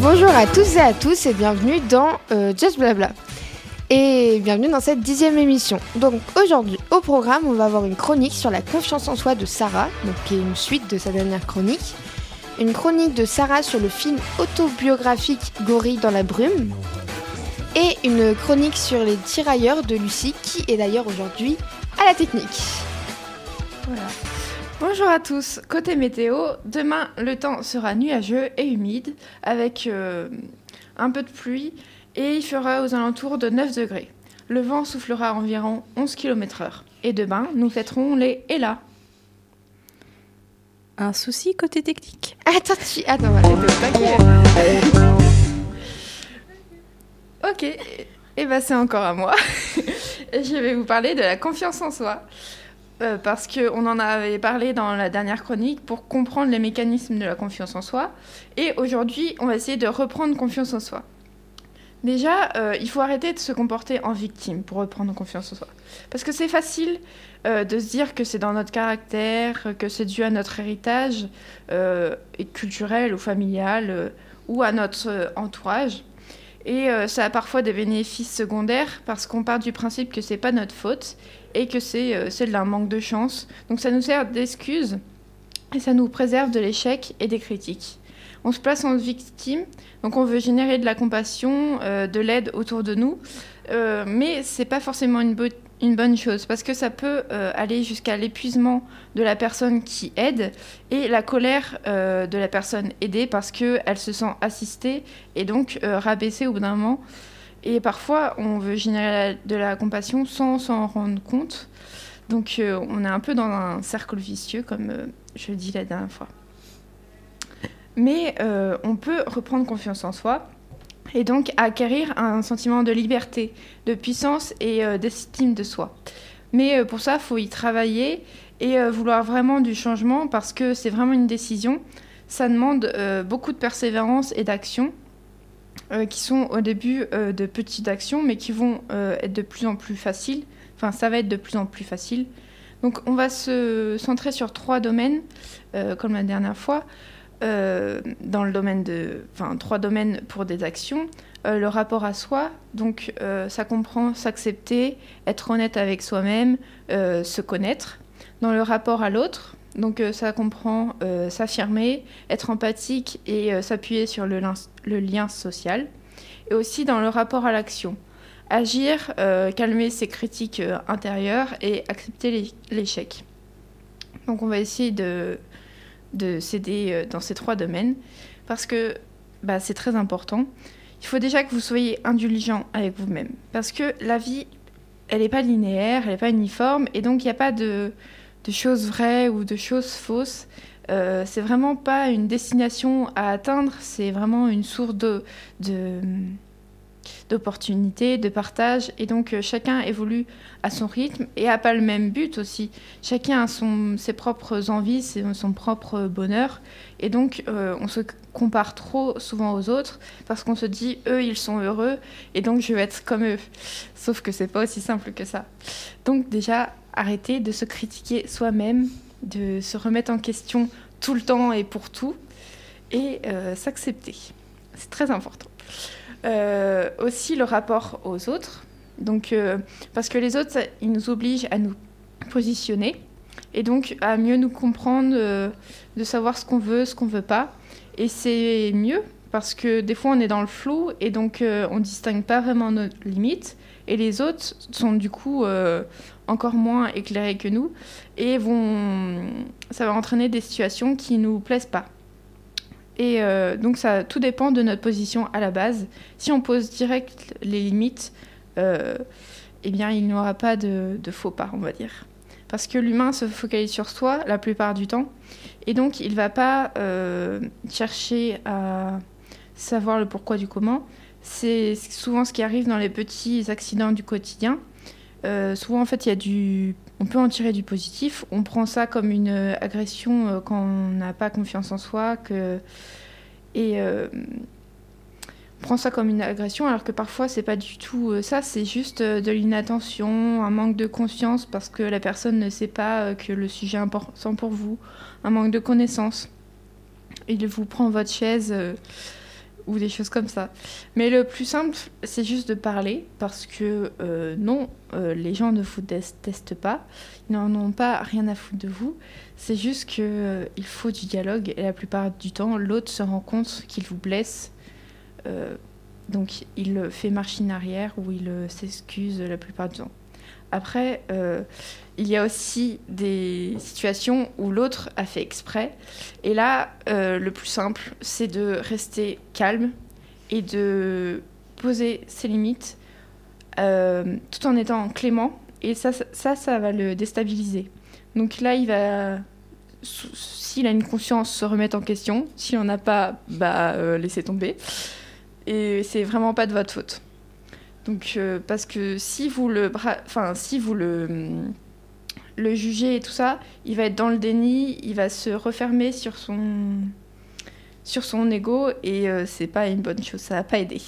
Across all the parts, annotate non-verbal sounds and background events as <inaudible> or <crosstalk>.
Bonjour à tous et à tous et bienvenue dans euh, Just Blabla. Et bienvenue dans cette dixième émission. Donc aujourd'hui au programme on va avoir une chronique sur la confiance en soi de Sarah, qui est une suite de sa dernière chronique. Une chronique de Sarah sur le film autobiographique Gorille dans la brume. Et une chronique sur les tirailleurs de Lucie qui est d'ailleurs aujourd'hui à la technique. Voilà. Bonjour à tous. Côté météo, demain le temps sera nuageux et humide avec euh, un peu de pluie et il fera aux alentours de 9 degrés. Le vent soufflera à environ 11 km/h. Et demain, nous fêterons les Ella. Un souci côté technique Attends, tu... Attends, on Ok, et ben c'est encore à moi. <laughs> Je vais vous parler de la confiance en soi. Euh, parce qu'on en avait parlé dans la dernière chronique pour comprendre les mécanismes de la confiance en soi. Et aujourd'hui, on va essayer de reprendre confiance en soi. Déjà, euh, il faut arrêter de se comporter en victime pour reprendre confiance en soi. Parce que c'est facile euh, de se dire que c'est dans notre caractère, que c'est dû à notre héritage culturel ou familial ou à notre entourage. Et euh, ça a parfois des bénéfices secondaires parce qu'on part du principe que c'est pas notre faute et que c'est euh, celle d'un manque de chance. Donc ça nous sert d'excuse et ça nous préserve de l'échec et des critiques. On se place en victime, donc on veut générer de la compassion, euh, de l'aide autour de nous, euh, mais c'est pas forcément une, une bonne chose parce que ça peut euh, aller jusqu'à l'épuisement de la personne qui aide et la colère euh, de la personne aidée parce qu'elle se sent assistée et donc euh, rabaissée au bout d'un moment. Et parfois, on veut générer de la compassion sans s'en rendre compte. Donc, on est un peu dans un cercle vicieux, comme je le dis la dernière fois. Mais on peut reprendre confiance en soi et donc acquérir un sentiment de liberté, de puissance et euh, d'estime de soi. Mais euh, pour ça, il faut y travailler et euh, vouloir vraiment du changement parce que c'est vraiment une décision. Ça demande beaucoup de persévérance et d'action qui sont au début de petites actions mais qui vont être de plus en plus faciles. Enfin, ça va être de plus en plus facile. Donc on va se centrer sur trois domaines, comme la dernière fois. Euh, dans le domaine de, enfin trois domaines pour des actions. Euh, le rapport à soi, donc euh, ça comprend s'accepter, être honnête avec soi-même, se connaître. Dans le rapport à l'autre, donc ça comprend s'affirmer, être empathique et s'appuyer sur le, lien social. Et aussi dans le rapport à l'action, agir, calmer ses critiques intérieures et accepter l'é- l'échec. Donc on va essayer de de s'aider euh, dans ces trois domaines parce que bah, c'est très important. Il faut déjà que vous soyez indulgent avec vous-même parce que la vie, elle n'est pas linéaire, elle n'est pas uniforme et donc il n'y a pas de, de choses vraies ou de choses fausses. Euh, c'est vraiment pas une destination à atteindre, c'est vraiment une source de, de, d'opportunités, de partage. Et donc euh, chacun évolue à son rythme et a pas le même but aussi. Chacun a son, ses propres envies, son propre bonheur. Et donc euh, on se compare trop souvent aux autres parce qu'on se dit eux ils sont heureux et donc je vais être comme eux. Sauf que c'est pas aussi simple que ça. Donc déjà arrêter de se critiquer soi-même, de se remettre en question tout le temps et pour tout et euh, s'accepter. C'est très important. Euh, aussi le rapport aux autres. Donc, euh, parce que les autres, ils nous obligent à nous positionner et donc à mieux nous comprendre, euh, de savoir ce qu'on veut, ce qu'on veut pas. Et c'est mieux parce que des fois on est dans le flou et donc on distingue pas vraiment nos limites. Et les autres sont du coup encore moins éclairés que nous et vont, ça va entraîner des situations qui nous plaisent pas. Et euh, donc ça, tout dépend de notre position à la base. Si on pose direct les limites, euh, eh bien il n'y aura pas de, faux pas, on va dire. Parce que l'humain se focalise sur soi la plupart du temps, et donc il ne va pas euh, chercher à savoir le pourquoi du comment. C'est souvent ce qui arrive dans les petits accidents du quotidien. Souvent, en fait, il y a du, on peut en tirer du positif. On prend ça comme une euh, agression euh, quand on n'a pas confiance en soi, que et euh, prend ça comme une agression, alors que parfois c'est pas du tout ça, c'est juste de l'inattention, un manque de confiance parce que la personne ne sait pas que le sujet est important pour vous, un manque de connaissance. Il vous prend votre chaise ou des choses comme ça. Mais le plus simple, c'est juste de parler parce que euh, non, euh, les gens ne vous détestent pas, ils n'en ont pas rien à foutre de vous. C'est juste que euh, faut du dialogue et la plupart du temps, l'autre se rend compte qu'il vous blesse. Donc il fait machine arrière ou il s'excuse la plupart du temps. Après, euh, il y a aussi des situations où l'autre a fait exprès. Et là, euh, le plus simple, c'est de rester calme et de poser ses limites euh, tout en étant clément. Et ça, ça- va le déstabiliser. Donc là, il va, s'il a une conscience, se remettre en question. S'il n'en a pas, bah, laisser tomber. Et c'est vraiment pas de votre faute. Donc, euh, parce que si vous le, enfin, si vous le, hum, le jugez et tout ça, il va être dans le déni, il va se refermer sur son, sur son ego et euh, c'est pas une bonne chose, ça va pas aider.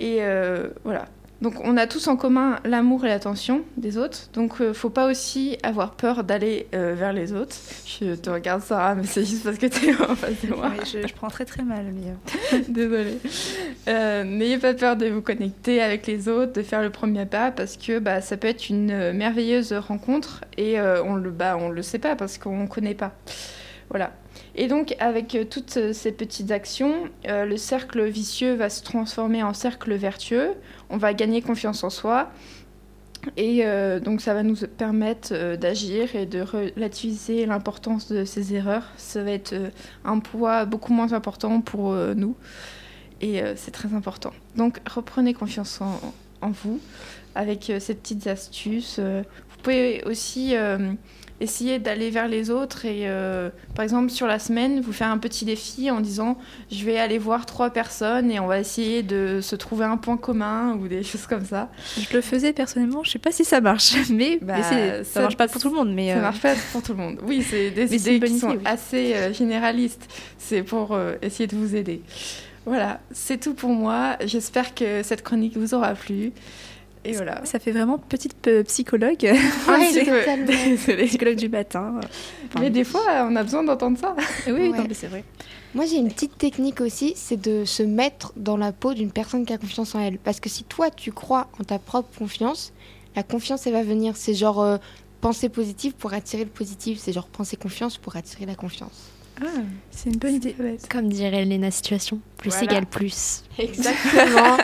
Et euh, voilà. Donc on a tous en commun l'amour et l'attention des autres. Donc euh, faut pas aussi avoir peur d'aller euh, vers les autres. Je te regarde Sarah, mais c'est juste parce que tu es en face de moi. Je, je prends très très mal, mais <laughs> Désolée. Euh, N'ayez pas peur de vous connecter avec les autres, de faire le premier pas, parce que bah, ça peut être une merveilleuse rencontre et on le bah, on le sait pas parce qu'on ne connaît pas. Voilà. Et donc avec euh, toutes euh, ces petites actions, euh, le cercle vicieux va se transformer en cercle vertueux. On va gagner confiance en soi. Et donc ça va nous permettre d'agir et de relativiser l'importance de ces erreurs. Ça va être un poids beaucoup moins important pour nous. Et c'est très important. Donc reprenez confiance en, vous avec ces petites astuces. Vous pouvez aussi euh, essayer d'aller vers les autres et euh, par exemple sur la semaine, vous faire un petit défi en disant je vais aller voir trois personnes et on va essayer de se trouver un point commun ou des choses comme ça. je le faisais personnellement. Je sais pas si ça marche, <laughs> mais, Bah, mais ça, ça- marche pas pour tout le monde. Mais Ça euh, marche pas pour tout le monde. Oui, c'est <laughs> des idées qui idée, sont oui. assez euh, généralistes. C'est pour essayer de vous aider. Voilà, c'est tout pour moi. J'espère que cette chronique vous aura plu. Et voilà. ça fait vraiment petite euh, psychologue. <laughs> <laughs> Désolée. psychologue du matin. Mais des fois, on a besoin d'entendre ça. Oui, oui, Ouais. non, mais c'est vrai. Moi, j'ai une petite technique aussi, c'est de se mettre dans la peau d'une personne qui a confiance en elle. Parce que si toi, tu crois en ta propre confiance, la confiance, elle va venir. C'est genre euh, penser positif pour attirer le positif. C'est genre penser confiance pour attirer la confiance. Ah, C'est une bonne idée. Comme dirait Léna Situation, plus Voilà. égale plus. <laughs> Exactement.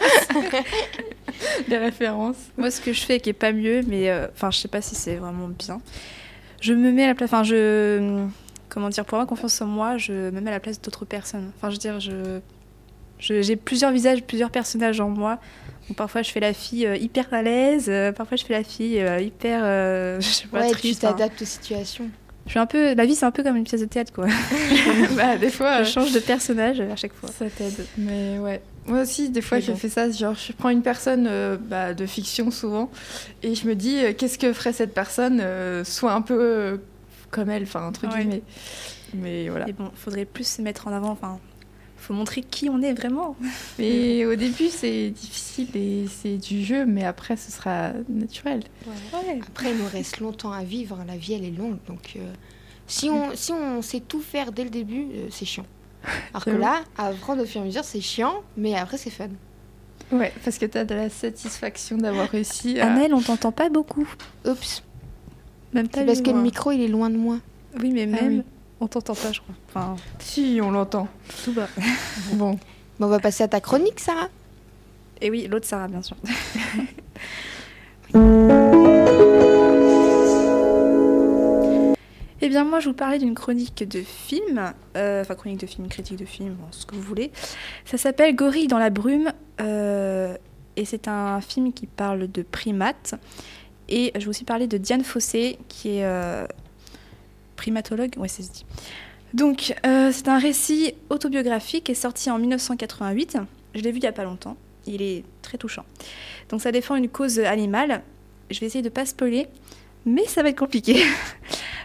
<laughs> des références. Moi, ce que je fais qui est pas mieux, mais euh, enfin, je sais pas si c'est vraiment bien. Je me mets à la place. Enfin, je. Comment dire Pour avoir confiance en moi, je me mets à la place d'autres personnes. Enfin, je veux dire, je. J'ai plusieurs visages, plusieurs personnages en moi. Donc, parfois, je fais la fille euh, hyper à l'aise. euh, parfois, je fais la fille euh, hyper. euh, <laughs> je sais pas, ouais, tu triste. hein. t'adaptes aux situations. Je suis un peu. La vie, c'est un peu comme une pièce de théâtre, quoi. <laughs> bah, des fois, Je change de personnage à chaque fois. ça t'aide. Mais ouais. Moi aussi, des fois, bon. fais ça. Genre, je prends une personne euh, bah, de fiction souvent et je me dis, euh, qu'est-ce que ferait cette personne euh, Soit un peu comme elle, enfin, entre Ouais. guillemets. Mais voilà. Et bon, faudrait plus se mettre en avant. Enfin, faut montrer qui on est vraiment. Mais au début, c'est difficile et c'est du jeu, mais après, ce sera naturel. Ouais. Après, il nous reste longtemps à vivre. La vie, elle est longue. Donc, euh, si, on, si on sait tout faire dès le début, euh, c'est chiant. Alors que vrai. là, à apprendre au fur et à mesure, c'est chiant, mais après, c'est fun. Ouais, parce que tu as de la satisfaction d'avoir réussi à... Annelle, on t'entend pas beaucoup. Oups, Même pas c'est parce que le micro, il est loin de moi. Oui, mais Ah même, oui. On t'entend pas, je crois. Enfin, Si, on l'entend. tout bas. <laughs> Bon. Bon, on va passer à ta chronique, Sarah. Et oui, l'autre Sarah, bien sûr. <laughs> Eh bien, moi, je vous parlais d'une chronique de film, euh, enfin, chronique de film, critique de film, bon, ce que vous voulez. Ça s'appelle Gorille dans la brume, euh, et c'est un film qui parle de primates. Et je vais aussi parler de Diane Fossé, qui est euh, primatologue, ouais, c'est ce dit. Donc, euh, c'est un récit autobiographique qui est sorti en 1988. Je l'ai vu il n'y a pas longtemps. Il est très touchant. Donc, ça défend une cause animale. Je vais essayer de ne pas spoiler, mais ça va être compliqué. <laughs>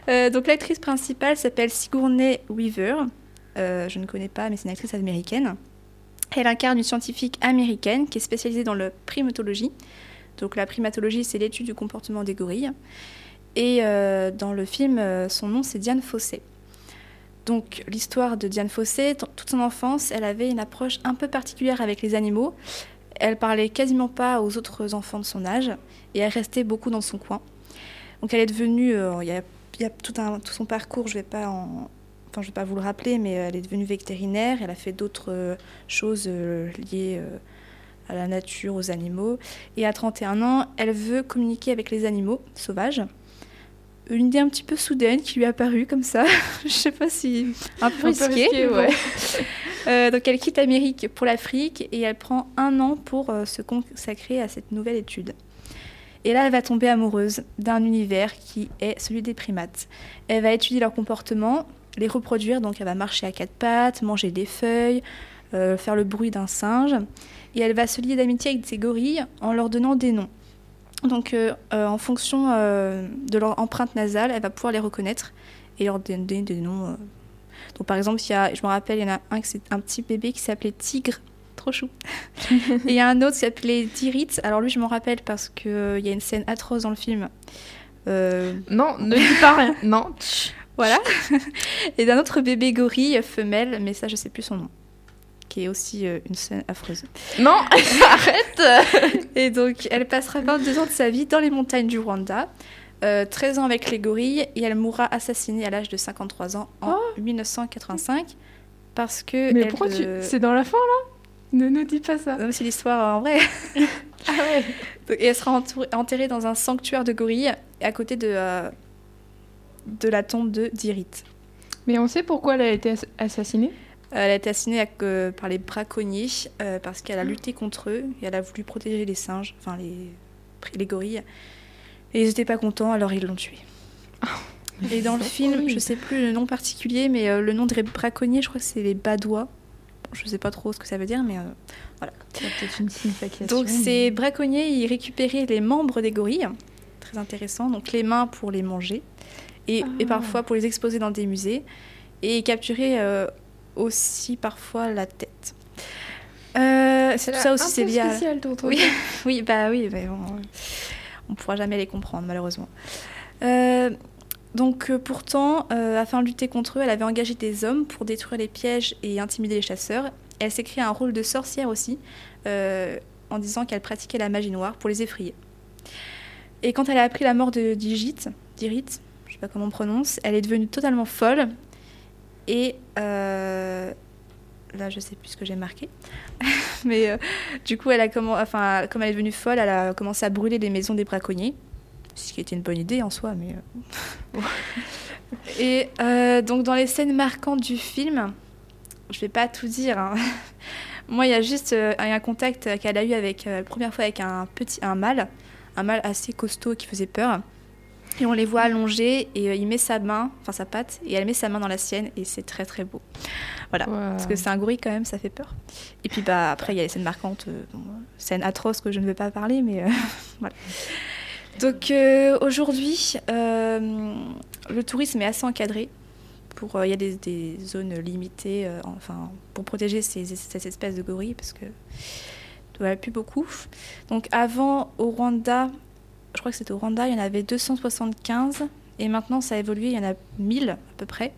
Euh, donc, l'actrice principale s'appelle Sigourney Weaver. Euh, je ne connais pas, mais c'est une actrice américaine. Elle incarne une scientifique américaine qui est spécialisée dans la primatologie. Donc la primatologie, c'est l'étude du comportement des gorilles. Et euh, dans le film, euh, son nom, c'est Diane Fossé. Donc l'histoire de Diane Fossé, toute son enfance, elle avait une approche un peu particulière avec les animaux. Elle parlait quasiment pas aux autres enfants de son âge et elle restait beaucoup dans son coin. Donc elle est devenue, euh, il y, a, tout, un, tout, son parcours, je vais en, enfin vais pas vous le rappeler, mais elle est devenue vétérinaire. Elle a fait d'autres choses liées à la nature, aux animaux. Et à 31 ans, elle veut communiquer avec les animaux sauvages. Une idée un petit peu soudaine qui lui est apparue comme ça. <laughs> Je sais pas si. Un peu risqué. ouais. <laughs> euh, donc elle quitte l'Amérique pour l'Afrique et elle prend un an pour euh, se consacrer à cette nouvelle étude. Et là, elle va tomber amoureuse d'un univers qui est celui des primates. Elle va étudier leur comportement, les reproduire, donc elle va marcher à quatre pattes, manger des feuilles, euh, faire le bruit d'un singe et elle va se lier d'amitié avec ces gorilles en leur donnant des noms. Donc, euh, euh, en fonction euh, de leur empreinte nasale, elle va pouvoir les reconnaître et leur donner des noms. Donc, par exemple, il y a, je me rappelle, il y en a un c'est un petit bébé qui s'appelait Tigre, <laughs> trop chou. <laughs> et il y a un autre qui s'appelait Dirit. Alors, lui, je m'en rappelle parce qu'il y a une scène atroce dans le film. Non, ne dis pas rien. Non. voilà. et d'un autre bébé gorille femelle, mais ça, je sais plus son nom qui est aussi euh, une scène affreuse. Non, <laughs> arrête <laughs> Et donc, elle passera 22 ans de sa vie dans les montagnes du Rwanda, 13 euh, ans avec les gorilles, et elle mourra assassinée à l'âge de 53 ans en 1985. Parce que. Mais pourquoi tu. C'est dans la fin, là? Ne nous dis pas ça. C'est l'histoire en vrai. <laughs> ah ouais Et elle sera enterrée dans un sanctuaire de gorilles, à côté de, euh, de la tombe de Dirit. Mais on sait pourquoi elle a été assassinée? Elle a été assassinée par les braconniers euh, parce qu'elle a lutté contre eux et elle a voulu protéger les singes, enfin les, les gorilles. Et ils n'étaient pas contents, alors ils l'ont tuée. et dans le film, je ne sais plus le nom particulier, mais euh, le nom des braconniers, je crois que c'est les badois. Je ne sais pas trop ce que ça veut dire, mais euh, voilà. Donc ces braconniers, ils récupéraient les membres des gorilles, très intéressant. Donc les mains pour les manger et, et ah. parfois pour les exposer dans des musées et ils capturaient aussi parfois la tête. Euh, c'est ça aussi, c'est lié à... oui, <laughs> oui, bah oui, mais bon, on pourra jamais les comprendre malheureusement. Euh, donc euh, pourtant, afin de lutter contre eux, elle avait engagé des hommes pour détruire les pièges et intimider les chasseurs. Elle s'est un rôle de sorcière aussi, en disant qu'elle pratiquait la magie noire pour les effrayer. Et quand elle a appris la mort de Digit, Dirit, je sais pas comment on prononce, elle est devenue totalement folle et euh, là, je sais plus ce que j'ai marqué. <laughs> Mais euh, du coup, elle a enfin, comme elle est devenue folle, elle a commencé à brûler les maisons des braconniers. Ce qui était une bonne idée en soi, mais. Euh, <laughs> et donc, dans les scènes marquantes du film, je vais pas tout dire. Hein. <laughs> Moi, il y a juste un contact qu'elle a eu avec la première fois avec un petit, un mâle, un mâle assez costaud qui faisait peur. Et on les voit allongés et euh, il met sa main, enfin sa patte, et elle met sa main dans la sienne et c'est très très beau. Voilà, parce que c'est un gorille quand même, ça fait peur. Et puis bah après il y a les scènes marquantes, euh, scènes atroces que je ne vais pas parler, mais euh, <laughs> voilà. Donc aujourd'hui, le tourisme est assez encadré. Pour, il y a des, des zones limitées, enfin pour protéger ces, cette espèce de gorille parce que il n'y en a plus beaucoup. Donc avant au Rwanda, je crois que c'était au Rwanda, il y en avait 275 et maintenant ça a évolué, il y en a 1000 à peu près.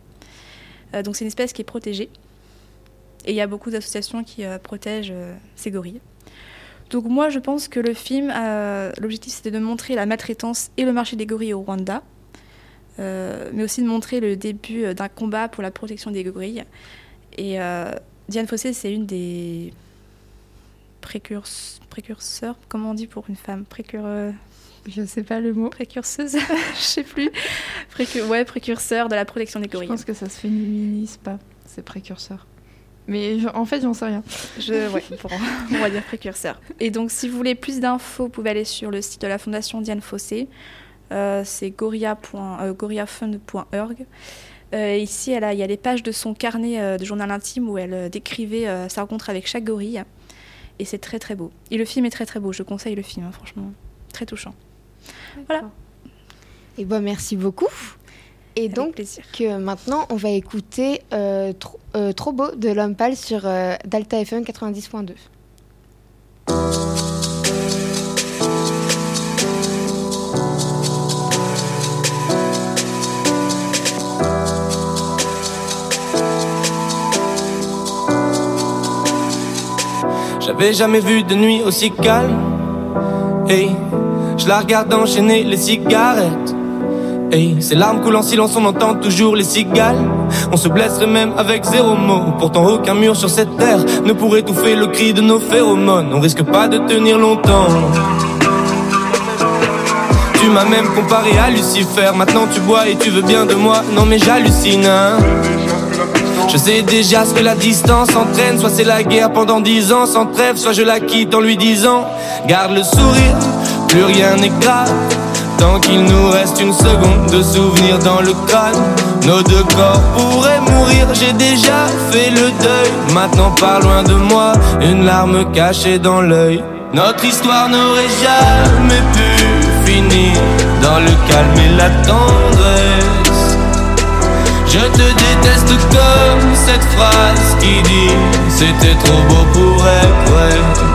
Euh, donc c'est une espèce qui est protégée et il y a beaucoup d'associations qui euh, protègent euh, ces gorilles. Donc moi je pense que le film, l'objectif c'était de montrer la maltraitance et le marché des gorilles au Rwanda, mais aussi de montrer le début d'un combat pour la protection des gorilles. Et Diane Fossé c'est une des précurseurs, comment on dit pour une femme? Précure, je sais pas le mot. Précurseuse, <laughs> je sais plus. Ouais, précurseur de la protection des gorilles. Je pense que ça se féminise pas, c'est précurseur. Mais en fait, j'en sais rien. Je, ouais, <laughs> on va dire précurseur. Et donc, si vous voulez plus d'infos, vous pouvez aller sur le site de la Fondation Diane Fossé. Euh, c'est gorillafund.org. Euh, euh, ici, il y a les pages de son carnet de journal intime où elle décrivait sa rencontre avec chaque gorille. Et c'est très très beau. Et le film est très très beau. Je conseille le film, hein, franchement. Très touchant. Voilà. Et bon, merci beaucoup. Et donc, que maintenant, on va écouter euh, trop, euh, trop, beau de l'homme pâle sur euh, Delta FM 90.2. J'avais jamais vu de nuit aussi calme. Hey, je la regarde enchaîner les cigarettes. Hey, ces larmes coulent en silence, on entend toujours les cigales. On se blesserait même avec zéro mot. Pourtant, aucun mur sur cette terre ne pourrait étouffer le cri de nos phéromones. On risque pas de tenir longtemps. Tu m'as même comparé à Lucifer. Maintenant, tu bois et tu veux bien de moi. Non, mais j'hallucine. Hein. Je sais déjà ce que la distance entraîne. Soit c'est la guerre pendant dix ans sans trêve, soit je la quitte en lui disant Garde le sourire, plus rien n'est grave. Tant qu'il nous reste une seconde de souvenir dans le crâne, nos deux corps pourraient mourir. J'ai déjà fait le deuil. Maintenant, pas loin de moi, une larme cachée dans l'œil. Notre histoire n'aurait jamais pu finir dans le calme et la tendresse. Je te déteste comme cette phrase qui dit C'était trop beau pour être vrai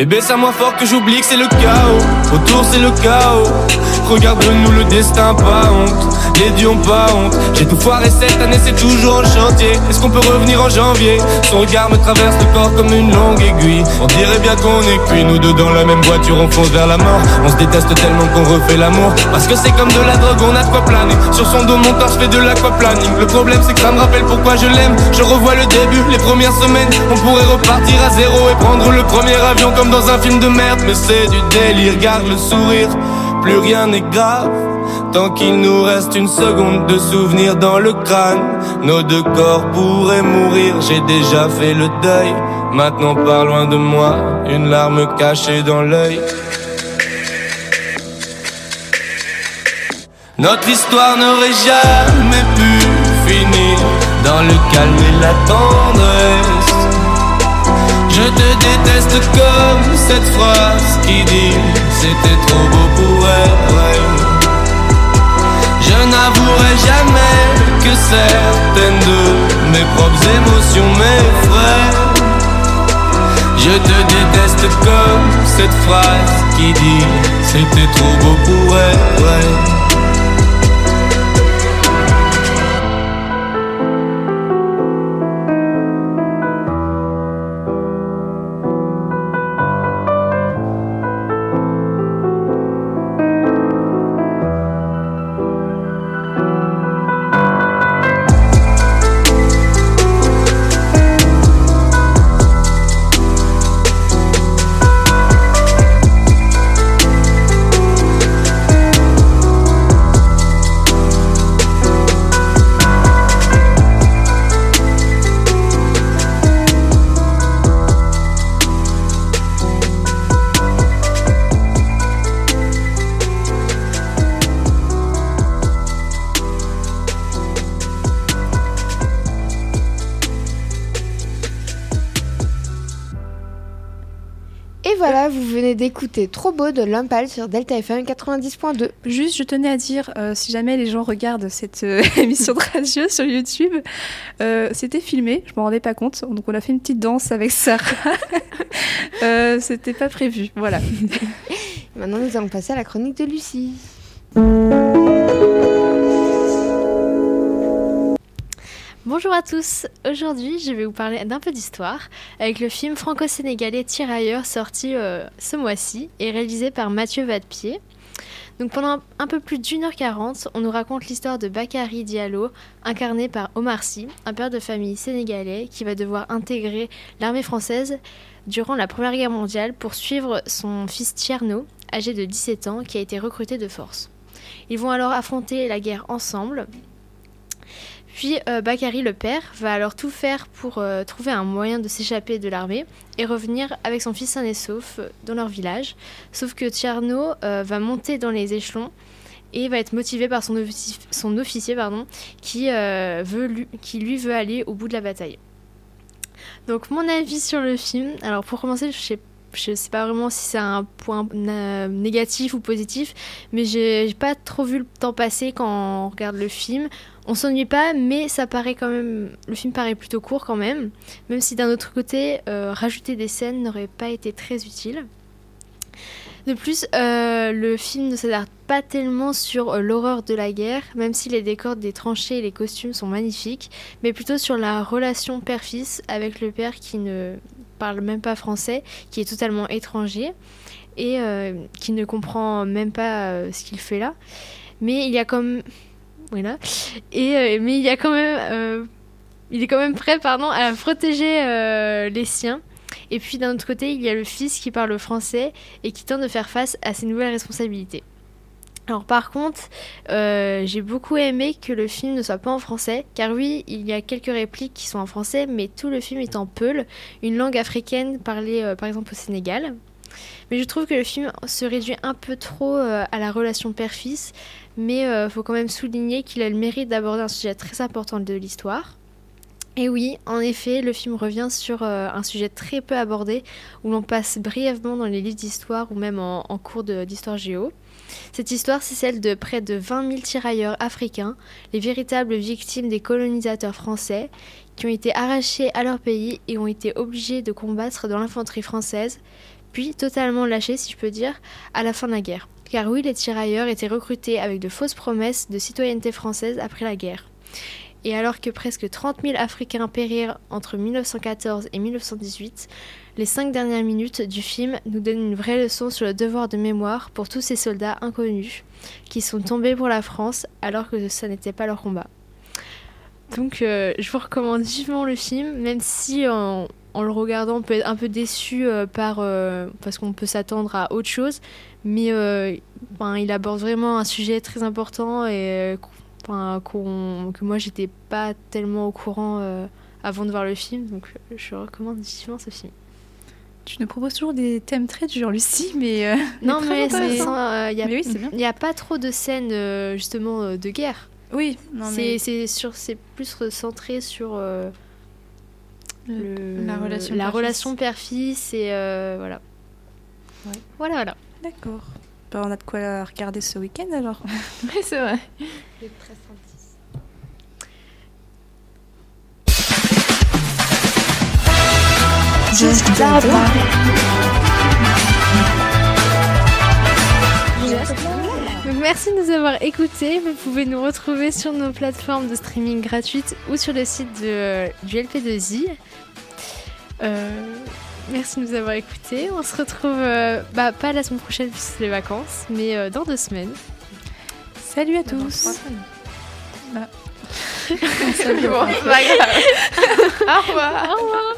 Bébé, c'est à moi fort que j'oublie que c'est le chaos. Autour, c'est le chaos. Regarde-nous le destin, pas honte. Les dieux ont pas honte. J'ai tout foiré cette année, c'est toujours en chantier. Est-ce qu'on peut revenir en janvier? Son regard me traverse le corps comme une longue aiguille. On dirait bien qu'on est cuits, nous deux dans la même voiture, on fonce vers la mort. On se déteste tellement qu'on refait l'amour. Parce que c'est comme de la drogue, on a de quoi planer. Sur son dos, mon torse fait de l'aquaplaning. Le problème, c'est que ça me rappelle pourquoi je l'aime. Je revois le début, les premières semaines. On pourrait repartir à zéro et prendre le premier avion comme dans un film de merde. Mais c'est du délire, garde le sourire. Plus rien n'est grave. Tant qu'il nous reste une seconde de souvenir dans le crâne, nos deux corps pourraient mourir. J'ai déjà fait le deuil. Maintenant, pas loin de moi, une larme cachée dans l'œil. Notre histoire n'aurait jamais pu finir dans le calme et la tendresse. Je te déteste comme cette phrase qui dit C'était trop beau pour vrai Je n'avouerai jamais que certaines de mes propres émotions m'effraient Je te déteste comme cette phrase qui dit C'était trop beau pour être vrai d'écouter Trop beau de Lumpal sur Delta FM 90.2. Juste, je tenais à dire, euh, si jamais les gens regardent cette euh, <laughs> émission de radio sur YouTube, euh, c'était filmé, je m'en rendais pas compte. Donc on a fait une petite danse avec Sarah. <laughs> c'était pas prévu, voilà. <laughs> Maintenant, nous allons passer à la chronique de Lucie. Bonjour à tous, aujourd'hui je vais vous parler d'un peu d'histoire avec le film franco-sénégalais Tirailleurs sorti euh, ce mois-ci et réalisé par Mathieu Vadepied. Donc pendant un peu plus d'une heure quarante, on nous raconte l'histoire de Bakary Diallo, incarné par Omar Sy, un père de famille sénégalais qui va devoir intégrer l'armée française durant la Première Guerre mondiale pour suivre son fils Tierno, âgé de 17 ans, qui a été recruté de force. Ils vont alors affronter la guerre ensemble. Puis euh, Bakary, le père, va alors tout faire pour euh, trouver un moyen de s'échapper de l'armée et revenir avec son fils sain et sauf euh, dans leur village. Sauf que Tierno va monter dans les échelons et va être motivé par son, son officier pardon, qui, veut lui, qui lui veut aller au bout de la bataille. Donc mon avis sur le film, alors pour commencer, je sais je sais pas vraiment si c'est un point négatif ou positif, mais j'ai pas trop vu le temps passer quand on regarde le film. On s'ennuie pas, mais ça paraît quand même. Le film paraît plutôt court quand même, même si d'un autre côté, euh, rajouter des scènes n'aurait pas été très utile. De plus, euh, le film ne s'adapte pas tellement sur euh, l'horreur de la guerre, même si les décors des tranchées et les costumes sont magnifiques, mais plutôt sur la relation père-fils avec le père qui ne parle même pas français, qui est totalement étranger et qui ne comprend même pas ce qu'il fait là. Mais il y a comme voilà. Et, euh, mais il y a quand même, euh, il est quand même prêt, pardon, à protéger euh, les siens. Et puis d'un autre côté, il y a le fils qui parle français et qui tente de faire face à ses nouvelles responsabilités. Alors par contre, j'ai beaucoup aimé que le film ne soit pas en français, car oui, il y a quelques répliques qui sont en français, mais tout le film est en peul, une langue africaine parlée par exemple au Sénégal. Mais je trouve que le film se réduit un peu trop à la relation père-fils, mais il euh, faut quand même souligner qu'il a le mérite d'aborder un sujet très important de l'histoire. Et oui, en effet, le film revient sur euh, un sujet très peu abordé, où l'on passe brièvement dans les livres d'histoire ou même en, cours d'histoire géo. Cette histoire, c'est celle de près de 20 000 tirailleurs africains, les véritables victimes des colonisateurs français, qui ont été arrachés à leur pays et ont été obligés de combattre dans l'infanterie française, puis totalement lâchés, si je peux dire, à la fin de la guerre car oui, les tirailleurs étaient recrutés avec de fausses promesses de citoyenneté française après la guerre. Et alors que presque 30 000 Africains périrent entre 1914 et 1918, les cinq dernières minutes du film nous donnent une vraie leçon sur le devoir de mémoire pour tous ces soldats inconnus qui sont tombés pour la France alors que ça n'était pas leur combat. Donc euh, je vous recommande vivement le film, même si en, le regardant on peut être un peu déçu euh, par, euh, parce qu'on peut s'attendre à autre chose mais euh, il aborde vraiment un sujet très important et que moi j'étais pas tellement au courant avant de voir le film, donc je recommande vivement ce film. Tu nous proposes toujours des thèmes très durs, Lucie, mais <laughs> non, mais il n'y a, pas trop de scènes justement de guerre. Oui, c'est c'est plus centré sur le, la relation la relation père-fils et voilà. Voilà, voilà. D'accord. Bah, on a de quoi regarder ce week-end alors. <laughs> oui, c'est vrai. Just Donc merci de nous avoir écoutés. Vous pouvez nous retrouver sur nos plateformes de streaming gratuites ou sur le site de, du LP2I. Euh, Merci de nous avoir écoutés. On se retrouve euh, bah, pas la semaine prochaine puisque c'est les vacances, mais euh, dans deux semaines. Salut à tous. Salut, bon, <laughs> <laughs> Au revoir. <laughs> Au revoir.